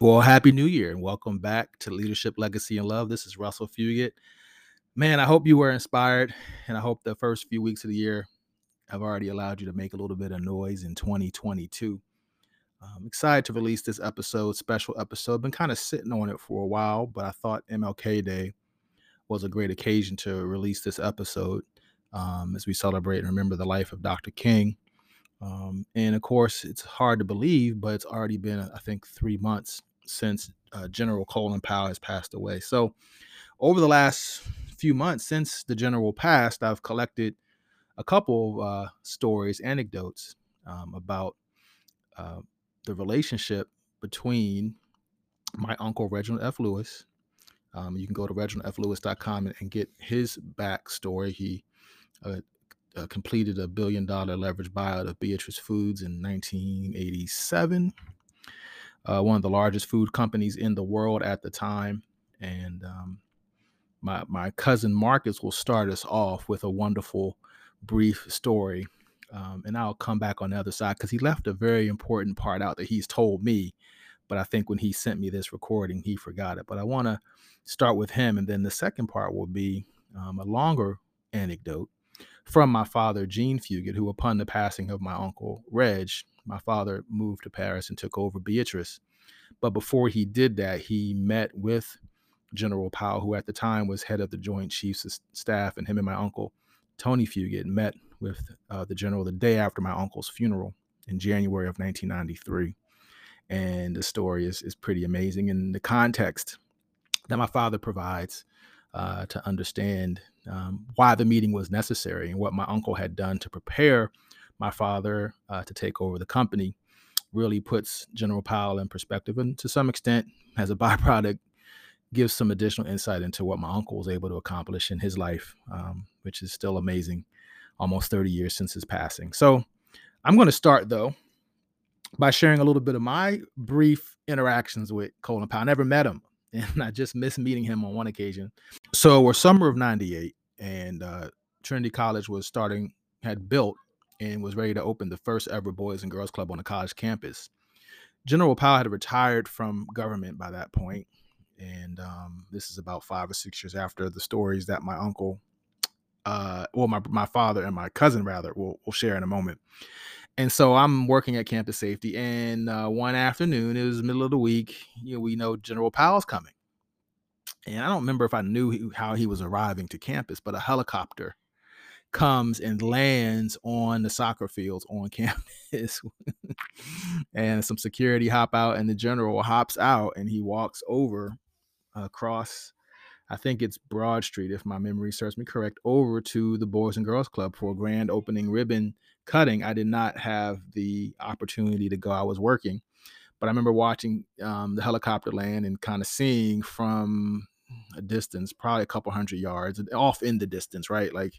Well, happy new year and welcome back to Leadership Legacy and Love. This is Russell Fugett. Man, I hope you were inspired and I hope the first few weeks of the year have already allowed you to make a little bit of noise in 2022. I'm excited to release this episode, special episode. Been kind of sitting on it for a while, but I thought MLK Day was a great occasion to release this episode um, as we celebrate and remember the life of Dr. King. Um, and of course, it's hard to believe, but it's already been, I think, three months since uh, General Colin Powell has passed away. So, over the last few months since the general passed, I've collected a couple of uh, stories, anecdotes um, about uh, the relationship between my uncle Reginald F. Lewis. Um, you can go to reginaldflewis.com and, and get his backstory. He uh, uh, completed a billion dollar leverage buyout of Beatrice Foods in 1987 uh, one of the largest food companies in the world at the time. And um, my my cousin Marcus will start us off with a wonderful, brief story, um, and I'll come back on the other side because he left a very important part out that he's told me, but I think when he sent me this recording, he forgot it. But I want to start with him, and then the second part will be um, a longer anecdote from my father, Jean Fugett, who, upon the passing of my uncle Reg, my father moved to Paris and took over Beatrice. But before he did that, he met with General Powell, who at the time was head of the Joint Chiefs of Staff, and him and my uncle, Tony Fugett, met with uh, the general the day after my uncle's funeral in January of 1993. And the story is, is pretty amazing. And the context that my father provides uh, to understand um, why the meeting was necessary and what my uncle had done to prepare my father uh, to take over the company really puts General Powell in perspective and to some extent, as a byproduct, gives some additional insight into what my uncle was able to accomplish in his life, um, which is still amazing almost 30 years since his passing. So I'm going to start though by sharing a little bit of my brief interactions with Colin Powell. I never met him and I just missed meeting him on one occasion. So we're summer of 98 and uh, Trinity College was starting, had built and was ready to open the first ever Boys and Girls Club on a college campus. General Powell had retired from government by that point, and um, this is about five or six years after the stories that my uncle, uh, well, my my father and my cousin rather will will share in a moment. And so I'm working at campus safety, and uh, one afternoon, it was middle of the week. You know, we know General Powell's coming, and I don't remember if I knew how he was arriving to campus, but a helicopter comes and lands on the soccer fields on campus and some security hop out and the general hops out and he walks over across i think it's broad street if my memory serves me correct over to the boys and girls club for a grand opening ribbon cutting i did not have the opportunity to go i was working but i remember watching um, the helicopter land and kind of seeing from a distance probably a couple hundred yards off in the distance right like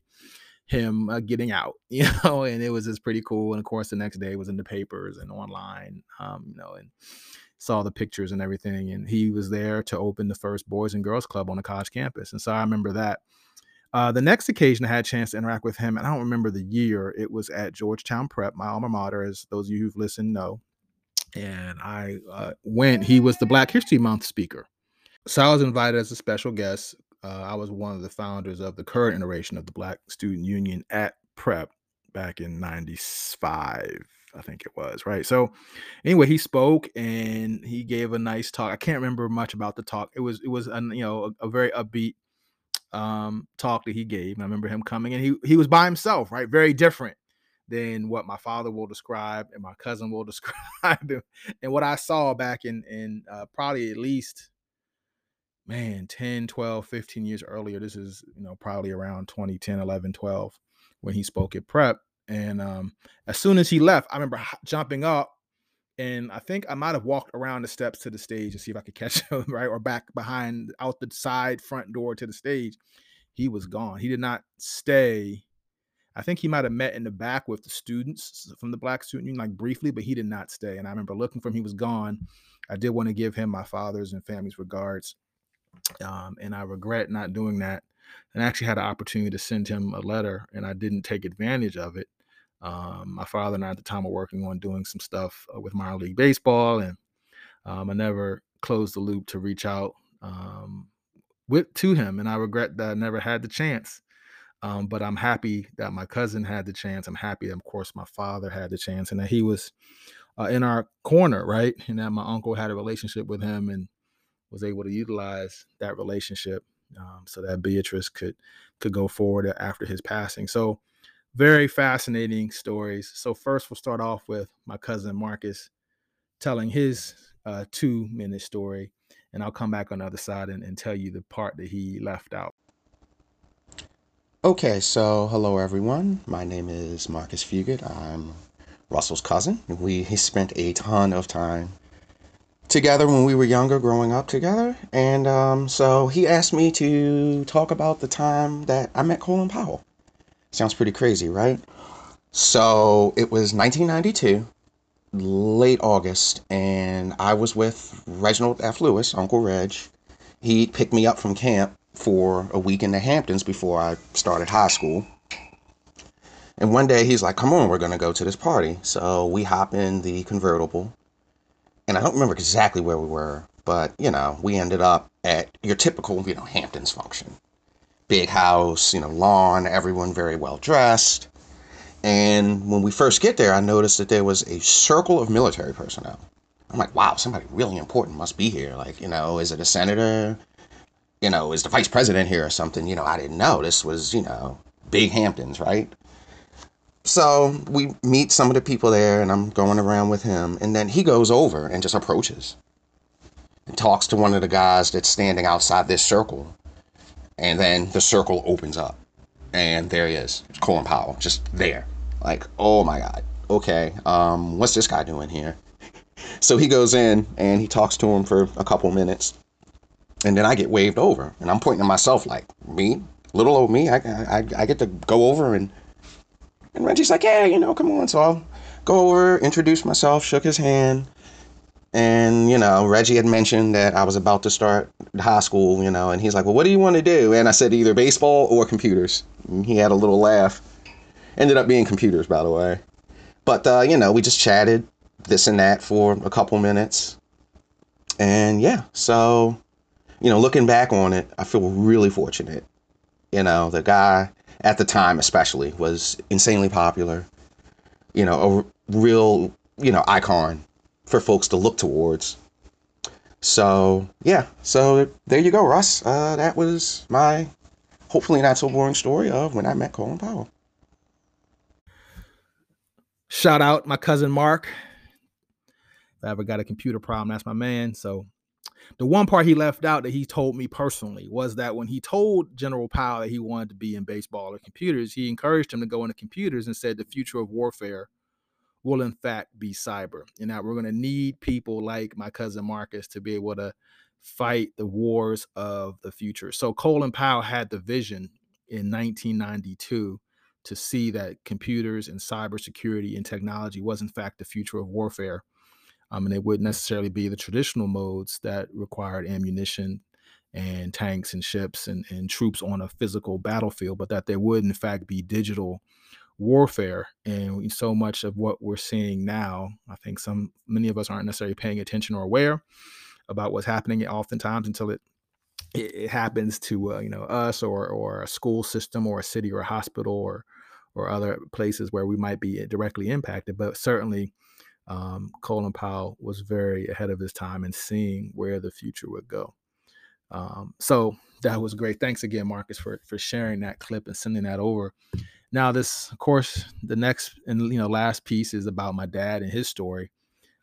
him uh, getting out, you know, and it was just pretty cool. And of course, the next day was in the papers and online, um, you know, and saw the pictures and everything. And he was there to open the first Boys and Girls Club on the college campus. And so I remember that. Uh, the next occasion I had a chance to interact with him, and I don't remember the year, it was at Georgetown Prep, my alma mater, as those of you who've listened know. And I uh, went, he was the Black History Month speaker. So I was invited as a special guest uh, I was one of the founders of the current iteration of the Black Student Union at Prep back in 95 i think it was right so anyway he spoke and he gave a nice talk i can't remember much about the talk it was it was an, you know a, a, very upbeat um talk that he gave and i remember him coming and he he was by himself right? Very different than what my father will describe and my cousin will describe and what i saw back in in uh, probably at least man 10 12 15 years earlier. This is you know probably around 2010 11 12 when he spoke at prep and um, as soon as he left i remember jumping up and i think i might have walked around the steps to the stage to see if i could catch him right or back behind out the side front door to the stage he was gone he did not stay i think he might have met in the back with the students from the black student union like briefly but he did not stay and i remember looking for him he was gone i did want to give him my father's and family's regards um, and I regret not doing that. And I actually had an opportunity to send him a letter, and I didn't take advantage of it. Um, my father and I at the time were working on doing some stuff uh, with minor league baseball, and um, I never closed the loop to reach out um, with to him, and I regret that I never had the chance. Um, but I'm happy that my cousin had the chance. I'm happy that, of course, my father had the chance, and that he was uh, in our corner, right? And that my uncle had a relationship with him and was able to utilize that relationship um, so that Beatrice could could go forward after his passing. So very fascinating stories. So first, we'll start off with my cousin Marcus telling his uh, two minute story, and I'll come back on the other side and, and tell you the part that he left out. Okay, so hello everyone. My name is Marcus Fugett. I'm Russell's cousin. We spent a ton of time together when we were younger, growing up together. And um, so he asked me to talk about the time that I met Colin Powell. Sounds pretty crazy, right? So it was 1992, late August, and I was with Reginald F. Lewis, Uncle Reg. He picked me up from camp for a week in the Hamptons before I started high school. And one day he's like, Come on, we're going to go to this party. So we hop in the convertible. And I don't remember exactly where we were, but, you know, we ended up at your typical, you know, Hamptons function. Big house, you know, lawn, everyone very well dressed. And when we first get there, I noticed that there was a circle of military personnel. I'm like, wow, somebody really important must be here. Like, you know, is it a senator? you know, is the vice president here or something? You know, I didn't know. This was, you know, big Hamptons, right? So we meet some of the people there, and I'm going around with him. And then he goes over and just approaches and talks to one of the guys that's standing outside this circle. And then the circle opens up, and there he is, Colin Powell, just there. Like, oh my God, okay, um, what's this guy doing here? So he goes in and he talks to him for a couple minutes and then I get waved over, and I'm pointing to myself like me, little old me. I, I, I get to go over and and Reggie's like, yeah, you know, come on. So I'll go over, introduce myself, shook his hand, and you know, Reggie had mentioned that I was about to start high school, you know, and he's like, well, what do you want to do? And I said either baseball or computers. And he had a little laugh. Ended up being computers, by the way. But uh, you know, we just chatted this and that for a couple minutes, and yeah, so you know, looking back on it, I feel really fortunate. You know, the guy at the time, especially, was insanely popular. You know, a real, you know, icon for folks to look towards. So, yeah, so there you go, Russ. Uh, that was my hopefully not so boring story of when I met Colin Powell. Shout out my cousin Mark. If I ever got a computer problem, that's my man. So the one part he left out that he told me personally was that when he told General Powell that he wanted to be in baseball or computers, he encouraged him to go into computers and said the future of warfare will in fact be cyber and that we're going to need people like my cousin Marcus to be able to fight the wars of the future. So Colin Powell had the vision in 1992 to see that computers and cybersecurity and technology was in fact the future of warfare um, and it wouldn't necessarily be the traditional modes that required ammunition and tanks and ships and, and troops on a physical battlefield, but that there would in fact be digital warfare. And so much of what we're seeing now, I think some many of us aren't necessarily paying attention or aware about what's happening oftentimes until it it, happens to uh, you know us or or a school system or a city or a hospital or or other places where we might be directly impacted. But certainly um, Colin Powell was very ahead of his time in seeing where the future would go. Um, so that was great. Thanks again, Marcus, for for sharing that clip and sending that over. Now, this, of course, the next and you know last piece is about my dad and his story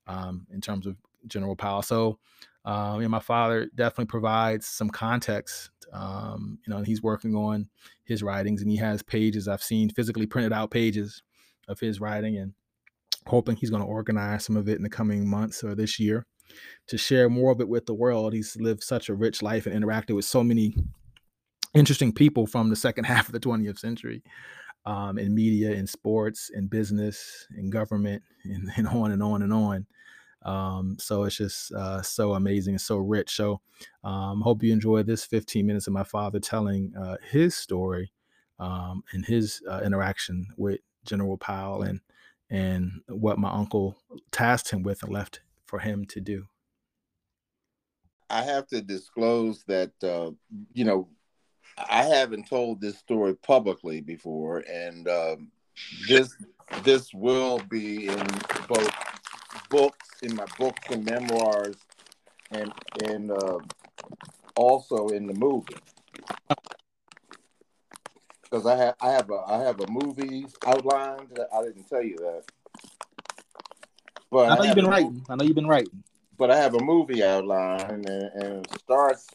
um, in terms of General Powell. So, um, you know, my father definitely provides some context. Um, you know, he's working on his writings, and he has pages I've seen physically printed out pages of his writing, and hoping he's going to organize some of it in the coming months or this year to share more of it with the world. He's lived such a rich life and interacted with so many interesting people from the second half of the 20th century um, in media, in sports, in business, in government, and, and on and on and on. Um, so it's just uh, so amazing and so rich. So um, hope you enjoy this 15 minutes of my father telling uh, his story um, and his uh, interaction with General Powell and and what my uncle tasked him with and left for him to do. I have to disclose that uh, you know I haven't told this story publicly before, and um, this this will be in both books, in my books and memoirs, and and uh, also in the movie. Because I have I have a I have a movie outlined. I didn't tell you that. But I know I you've been writing. I know you've been writing. But I have a movie outline, and, and it starts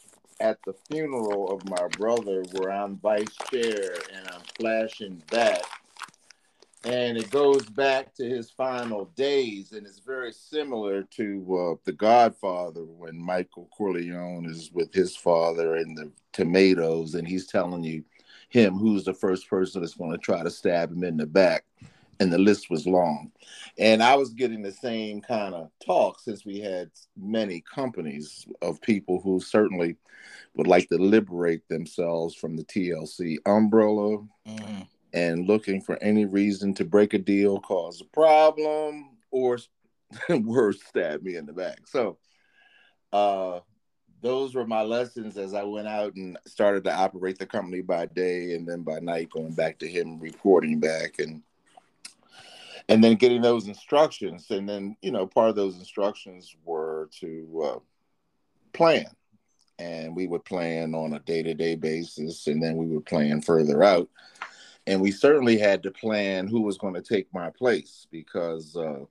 at the funeral of my brother, where I'm vice chair, and I'm flashing back and it goes back to his final days and it's very similar to uh, the godfather when michael corleone is with his father and the tomatoes and he's telling you him who's the first person that's going to try to stab him in the back and the list was long and i was getting the same kind of talk since we had many companies of people who certainly would like to liberate themselves from the tlc umbrella mm-hmm and looking for any reason to break a deal, cause a problem, or worse, stab me in the back. So, uh, those were my lessons as I went out and started to operate the company by day and then by night, going back to him reporting back and and then getting those instructions. And then you know, part of those instructions were to uh, plan, and we would plan on a day to day basis, and then we would plan further out and we certainly had to plan who was going to take my place because uh,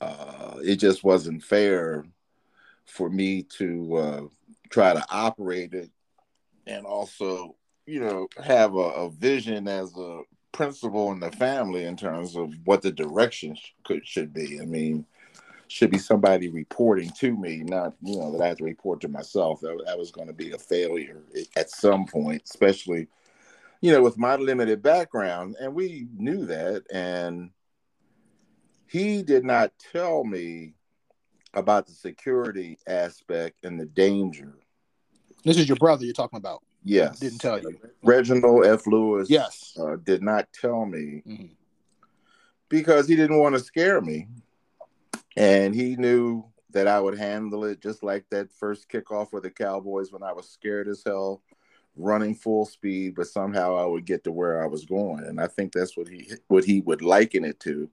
uh, it just wasn't fair for me to uh, try to operate it and also, you know, have a, a, vision as a principal in the family in terms of what the direction could should be. I mean, should be somebody reporting to me, not you know that I have to report to myself. That, that was going to be a failure at some point, especially you know, with my limited background, and we knew that. And he did not tell me about the security aspect and the danger. This is your brother you're talking about. Yes. Didn't tell you. Reginald F. Lewis. Yes. Uh, did not tell me mm-hmm. because he didn't want to scare me. And he knew that I would handle it just like that first kickoff with the Cowboys when I was scared as hell running full speed, but somehow I would get to where I was going. And I think that's what he what he would liken it to.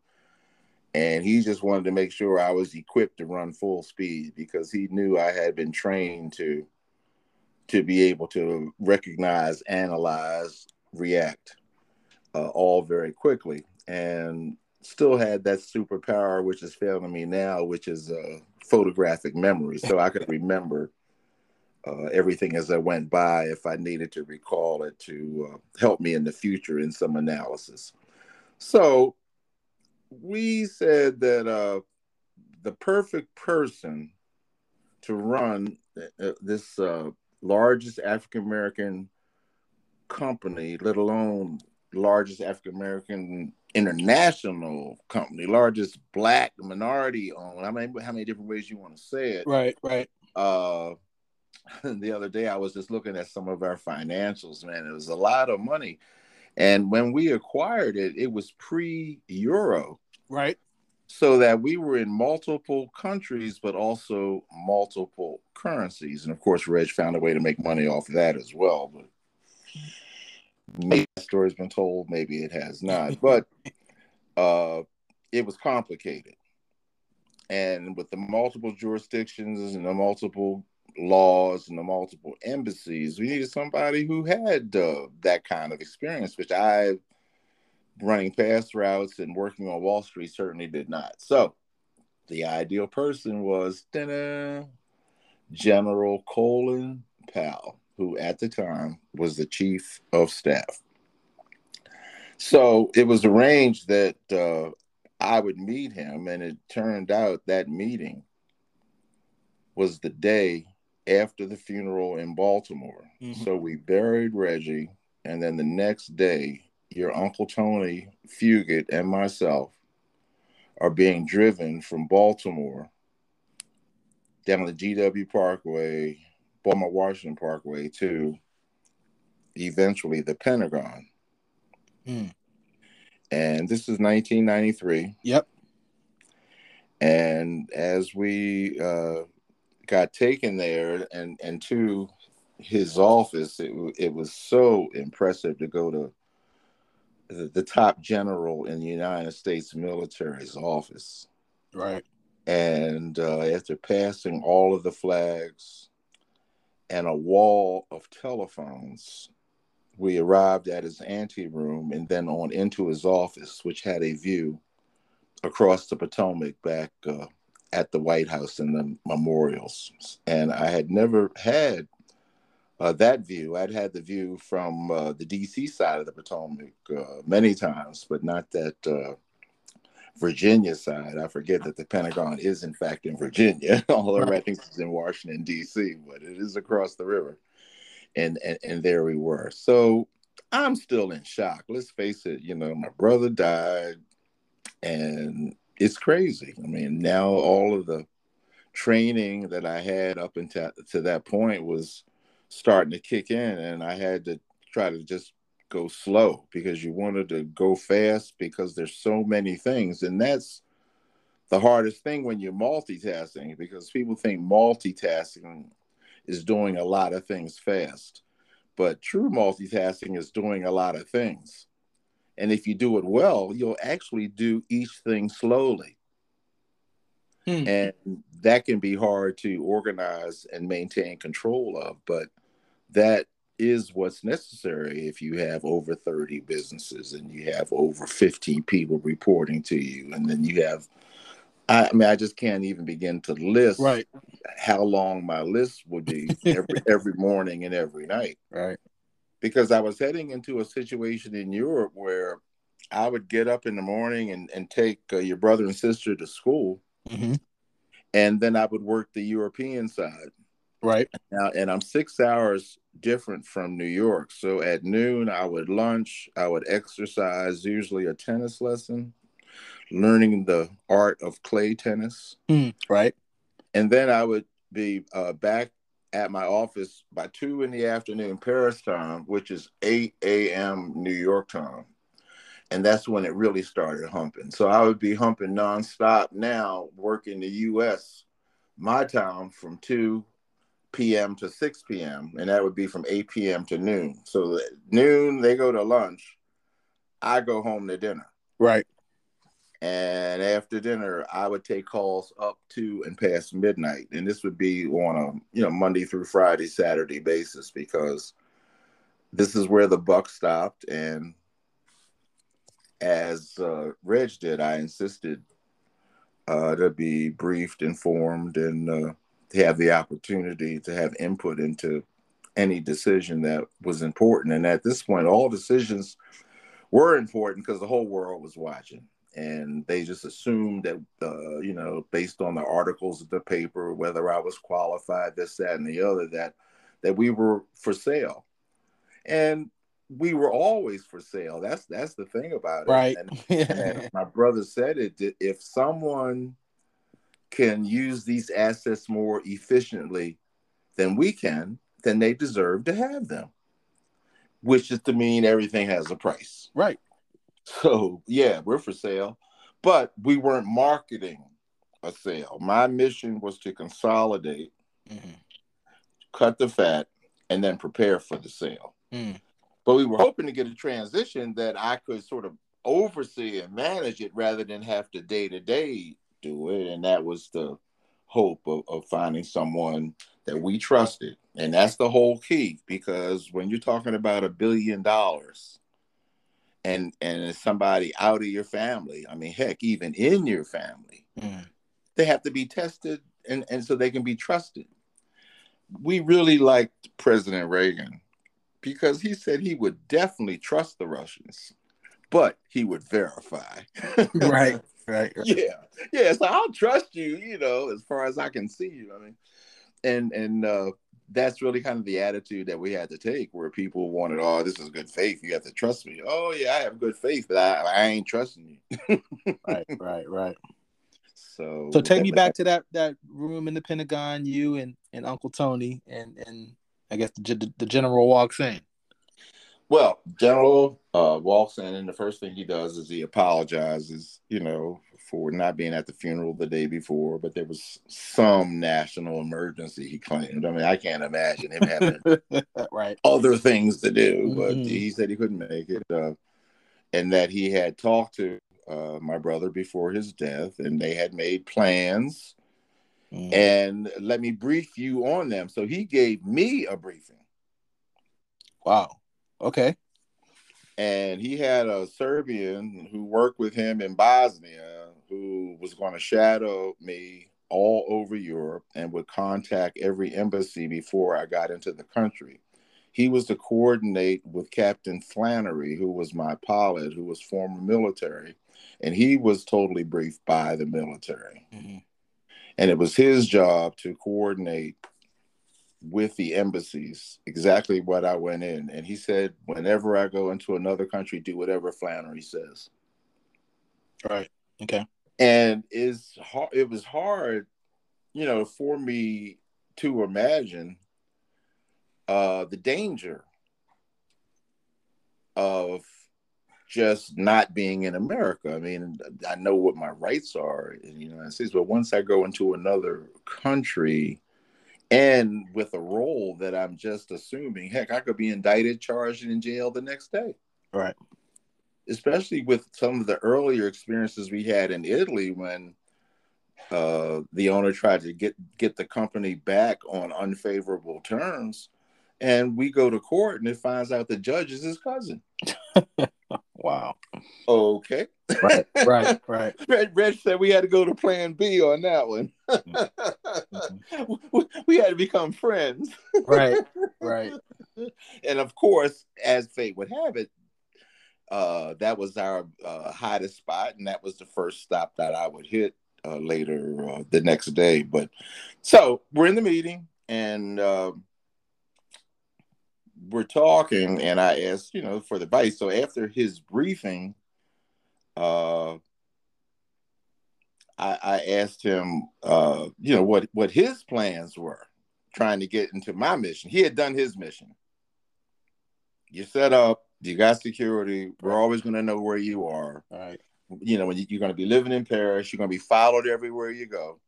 And he just wanted to make sure I was equipped to run full speed because he knew I had been trained to to be able to recognize, analyze, react uh, all very quickly. And still had that superpower, which is failing me now, which is uh, photographic memory. So I could remember uh, everything as I went by if I needed to recall it to uh, help me in the future in some analysis. So we said that uh, the perfect person to run uh, this uh, largest African American company, let alone largest African American international company, largest black minority owned. I mean, how many different ways you want to say it? Right, right. Uh, the other day I was just looking at some of our financials, man. It was a lot of money. And when we acquired it, it was pre euro. Right. So that we were in multiple countries, but also multiple currencies. And of course, Reg found a way to make money off of that as well. But maybe that story's been told, maybe it has not. But uh, it was complicated. And with the multiple jurisdictions and the multiple laws and the multiple embassies. We needed somebody who had uh, that kind of experience, which I, running fast routes and working on Wall Street, certainly did not. So, the ideal person was General Colin Powell, who at the time was the chief of staff. So it was arranged that uh, I would meet him, and it turned out that meeting was the day after the funeral in Baltimore. Mm-hmm. So we buried Reggie, and then the next day, your Uncle Tony Fugett and myself are being driven from Baltimore down the GW Parkway, Baltimore Washington Parkway to eventually the Pentagon. Mm. And this is 1993. Yep. And as we uh, got taken there and and to his office, it, it was so impressive to go to the, the top general in the United States military's office. Right. And uh, after passing all of the flags and a wall of telephones, we arrived at his anteroom and then on into his office, which had a view across the Potomac back uh, at the White House and the memorials. And I had never had uh, that view. I'd had the view from uh, the DC side of the Potomac uh, many times, but not that uh, Virginia side. I forget that the Pentagon is, in fact, in Virginia, although I think it's in Washington, D.C., but it is across the river. And, and, and there we were. So I'm still in shock. Let's face it, you know, my brother died, and it's crazy. I mean, now all of the training that I had up until to that point was starting to kick in, and I had to try to just go slow because you wanted to go fast because there's so many things, and that's the hardest thing when you're multitasking because people think multitasking is doing a lot of things fast, but true multitasking is doing a lot of things. And if you do it well, you'll actually do each thing slowly. Hmm. And that can be hard to organize and maintain control of. But that is what's necessary if you have over 30 businesses and you have over 15 people reporting to you. And then you have I, mean I just can't even begin to list right. how long my list would be every every morning and every night. Right. Because I was heading into a situation in Europe where I would get up in the morning and, and take uh, your brother and sister to school mm-hmm. and then I would work the European side Right. Now, and I'm six hours different from New York. So at noon, I would lunch, I would exercise, usually a tennis lesson, learning the art of clay tennis. Mm, right. And then I would be uh, back at my office by two in the afternoon, Paris time, which is 8 a.m. New York time. And that's when it really started humping. So I would be humping nonstop now, working the US, my time from 2 p.m. to 6 p.m. and that would be from 8 p.m. to noon. So noon they go to lunch, I go home to dinner. Right. And after dinner, I would take calls up to and past midnight, and this would be on a you know Monday through Friday, Saturday basis because this is where the buck stopped. And as uh, Reg did, I insisted uh, to be briefed, informed, and uh, to have the opportunity to have input into any decision that was important. And at this point, all decisions were important because the whole world was watching. And they just assumed that, uh, you know, based on the articles of the paper, whether I was qualified, this, that, and the other, that that we were for sale. And we were always for sale. That's that's the thing about it. Right. And, and my brother said it. If someone can use these assets more efficiently than we can, then they deserve to have them. Which is to mean everything has a price. Right. So yeah, we're for sale, but we weren't marketing a sale. My mission was to consolidate, mm-hmm. cut the fat, and then prepare for the sale. Mm. But we were hoping to get a transition that I could sort of oversee and manage it rather than have to day to day do it. And that was the hope of, of finding someone that we trusted. And that's the whole key because when you're talking about a billion dollars and and somebody out of your family, I mean, heck, even in your family, mm. they have to be tested and, and so they can be trusted. We really liked President Reagan because he said he would definitely trust the Russians, but he would verify. right right, right. Yeah, yeah. So I'll trust you, you know, as far as I can see you. I mean, and and uh, that's really kind of the attitude that we had to take, where people wanted, oh, this is good faith. You have to trust me. Oh yeah, I have good faith, but I, I ain't trusting you. right, right, right. So, so take me back to that that room in the Pentagon. You and and Uncle Tony and and I guess the, the general walks in. Well, General uh, walks in, and the first thing he does is he apologizes, you know, for not being at the funeral the day before. But there was some national emergency, he claimed. I mean, I can't imagine him having right. other things to do, but Mhm. he said he couldn't make it, uh, and that he had talked to uh, my brother before his death, and they had made plans. Mhm. And let me brief you on them. So he gave me a briefing. Wow. Okay. and he had a Serbian who worked with him in Bosnia who was going to shadow me all over Europe and would contact every embassy before I got into the country. He was to coordinate with Captain Flannery, who was my pilot, who was former military, and he was totally briefed by the military. Mhm. And it was his job to coordinate with the embassies exactly what I went in. And he said, whenever I go into another country, do whatever Flannery says. Right. Okay. And it's hard, it was hard, you know, for me to imagine uh, the danger of just not being in America. I mean, I know what my rights are in the United States, but once I go into another country and with a role that I'm just assuming, heck, I could be indicted, charged, and in jail the next day. Right. Especially with some of the earlier experiences we had in Italy when uh, the owner tried to get get the company back on unfavorable terms, and we go to court and it finds out the judge is his cousin. Wow. Okay. Right. Right. Right. Reg said we had to go to Plan B on that one. we, we had to become friends. Right. Right. and of course, as fate would have it, uh, that was our uh, hottest spot, and that was the first stop that I would hit uh, later uh, the next day. But so we're in the meeting, and uh, we're talking, and I asked, you know, for the advice. So after his briefing, uh, I, I asked him, uh, you know, what what his plans were, trying to get into my mission. He had done his mission. You set up, you got security. We're always going to know where you are. Right. You know, when you, you're going to be living in Paris, you're going to be followed everywhere you go.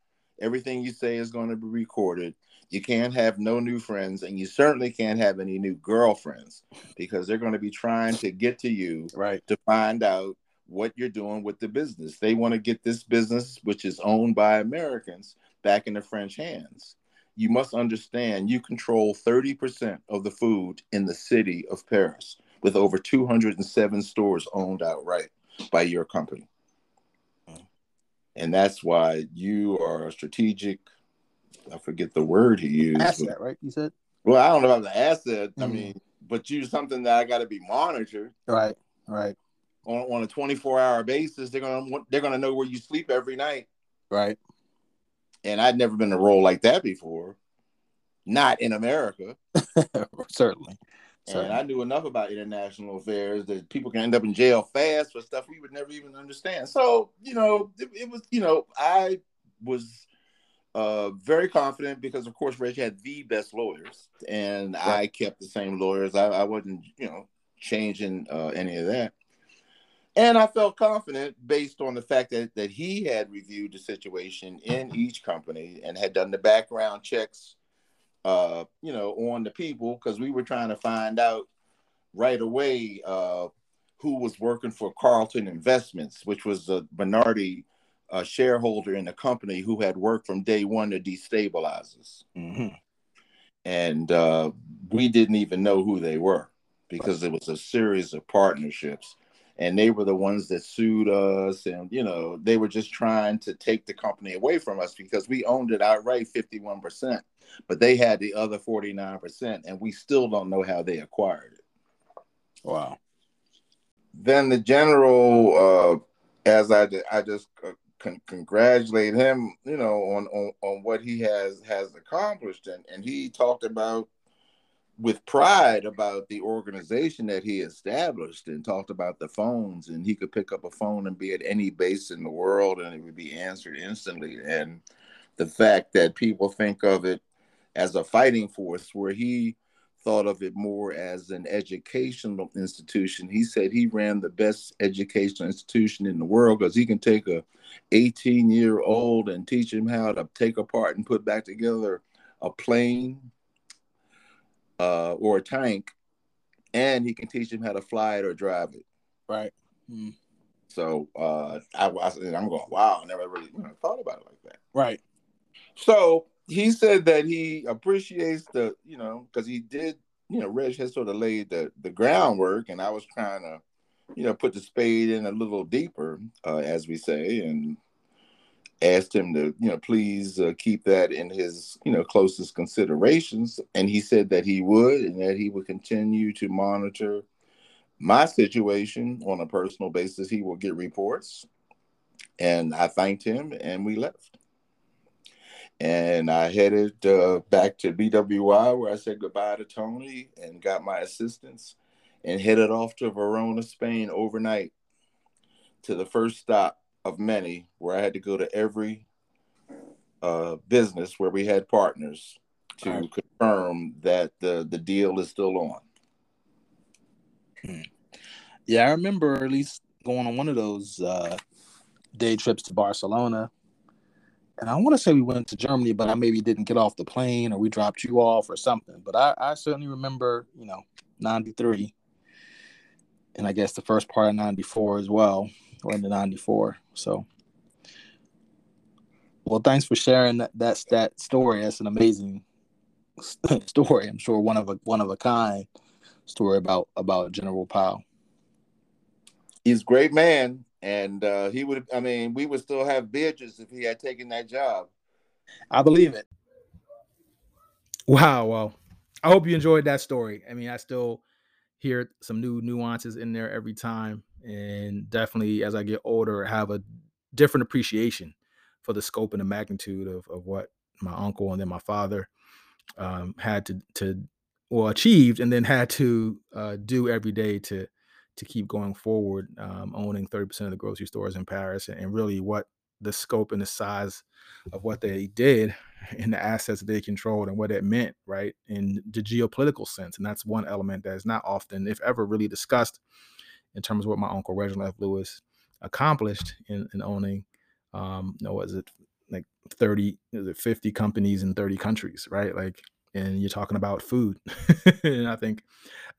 Everything you say is going to be recorded. You can't have no new friends, and you certainly can't have any new girlfriends because they're going to be trying to get to you Right. to find out what you're doing with the business. They want to get this business, which is owned by Americans, back in the French hands. You must understand you control 30% of the food in the city of Paris with over 207 stores owned outright by your company. And that's why you are a strategic. I forget the word he used. Asset. Right. You said. well, I don't know about the asset. I Mhm. mean, but you something that I got to be monitored Right. Right. On, on a 24 hour basis. They're gonna they're gonna know where you sleep every night. Right. And I'd never been in a role like that before, not in America. Certainly. And Certainly. I knew enough about international affairs that people can end up in jail fast for stuff we would never even understand. So you know, it, it was you know I was uh, very confident because of course Reg had the best lawyers, and I kept the same lawyers. I, I wasn't you know changing uh, any of that. And I felt confident based on the fact that, that he had reviewed the situation in each company and had done the background checks, uh, you know, on the people because we were trying to find out right away uh, who was working for Carlton Investments, which was a minority uh, shareholder in the company who had worked from day one to destabilize us. hmm And uh, we didn't even know who they were because it was a series of partnerships and they were the ones that sued us and you know they were just trying to take the company away from us because we owned it outright 51% but they had the other 49% and we still don't know how they acquired it Wow. then the general uh as i i just uh, con- congratulate him you know on, on on what he has has accomplished and and he talked about with pride about the organization that he established and talked about the phones and he could pick up a phone and be at any base in the world and it would be answered instantly and the fact that people think of it as a fighting force where he thought of it more as an educational institution. He said he ran the best educational institution in the world because he can take a 18 year old and teach him how to take apart and put back together a plane uh, or a tank, and he can teach him how to fly it or drive it. Right. Mm. So uh, I, I, I'm going, wow, I never really you know, thought about it like that. Right. So he said that he appreciates the, you know, because he did, you know, Reg has sort of laid the the groundwork, and I was trying to, you know, put the spade in a little deeper, uh, as we say, and asked him to, you know, please uh, keep that in his, you know, closest considerations, and he said that he would, and that he would continue to monitor my situation on a personal basis. He will get reports, and I thanked him, and we left. And I headed uh, back to BWI where I said goodbye to Tony and got my assistance and headed off to Verona, Spain overnight to the first stop of many where I had to go to every uh, business where we had partners to right. confirm that the, the deal is still on. Hmm. Yeah, I remember at least going on one of those uh, day trips to Barcelona and I want to say we went to Germany, but I maybe didn't get off the plane or we dropped you off or something. But I, I certainly remember, you know, 93 and I guess the first part of 94 as well, or in the 94. So, well, thanks for sharing that, that's that story. That's an amazing story. I'm sure one of a, one of a kind story about, about General Powell. He's a great man and uh, he would. I mean, we would still have Beatrice if he had taken that job. I believe it. Wow. Well, I hope you enjoyed that story. I mean, I still hear some new nuances in there every time, and definitely as I get older, have a different appreciation for the scope and the magnitude of, of what my uncle and then my father um, had to to well achieved and then had to uh, do every day to to keep going forward, um, owning 30% of the grocery stores in Paris, and, and, really what the scope and the size of what they did and the assets that they controlled and what it meant, right, in the geopolitical sense. And that's one element that is not often, if ever, really discussed in terms of what my uncle Reginald F. Lewis accomplished in, in owning, um, you know, was it like 30, is it 50 companies in 30 countries, right? Like, and you're talking about food. and I think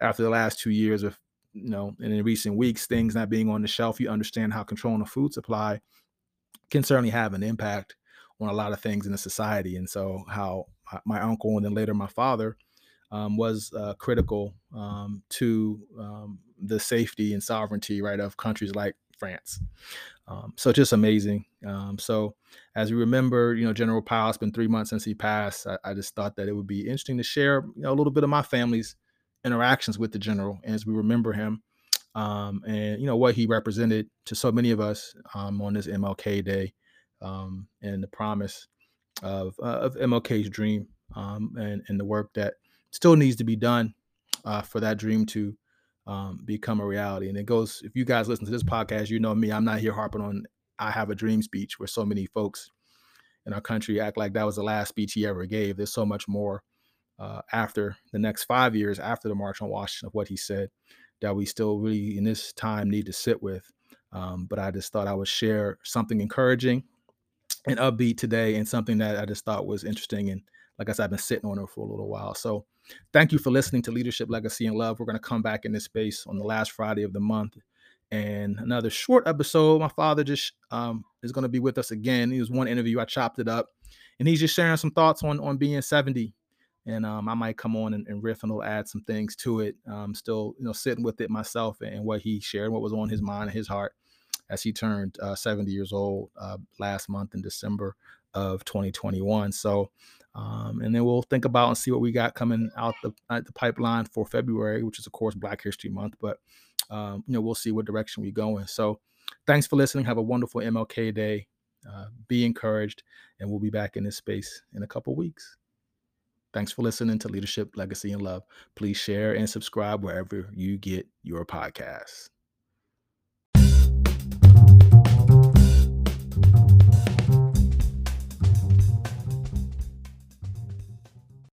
after the last two years of you know, and in recent weeks, things not being on the shelf, you understand how controlling the food supply can certainly have an impact on a lot of things in the society. And so, how my uncle and then later my father um, was uh, critical um, to um, the safety and sovereignty, right, of countries like France. Um, so just amazing. Um, so as we remember, you know, General Powell, it's been three months since he passed. I, I, just thought that it would be interesting to share, you know, a little bit of my family's interactions with the general as we remember him um, and you know what he represented to so many of us um, on this MLK Day um, and the promise of, uh, of MLK's dream um, and, and the work that still needs to be done uh, for that dream to um, become a reality. And it goes, if you guys listen to this podcast, you know me, I'm not here harping on I have a dream speech where so many folks in our country act like that was the last speech he ever gave. There's so much more uh, after the next five years after the March on Washington of what he said that we still really in this time need to sit with. Um, but I just thought I would share something encouraging and upbeat today and something that I just thought was interesting. And like I said, I've been sitting on it for a little while. So thank you for listening to Leadership, Legacy, and Love. We're going to come back in this space on the last Friday of the month and another short episode. My father just um, is going to be with us again. He was one interview. I chopped it up and he's just sharing some thoughts on, on being 70 and um, I might come on and, and, riff and will add some things to it. Um, still, you know, sitting with it myself and, what he shared, what was on his mind and his heart as he turned uh, 70 years old uh, last month in December of 2021. So, um, and then we'll think about and see what we got coming out the, out the pipeline for February, which is of course Black History Month. But um, you know, we'll see what direction we go in. So, thanks for listening. Have a wonderful MLK Day. Uh, be encouraged, and we'll be back in this space in a couple weeks. Thanks for listening to Leadership, Legacy, and Love. Please share and subscribe wherever you get your podcasts.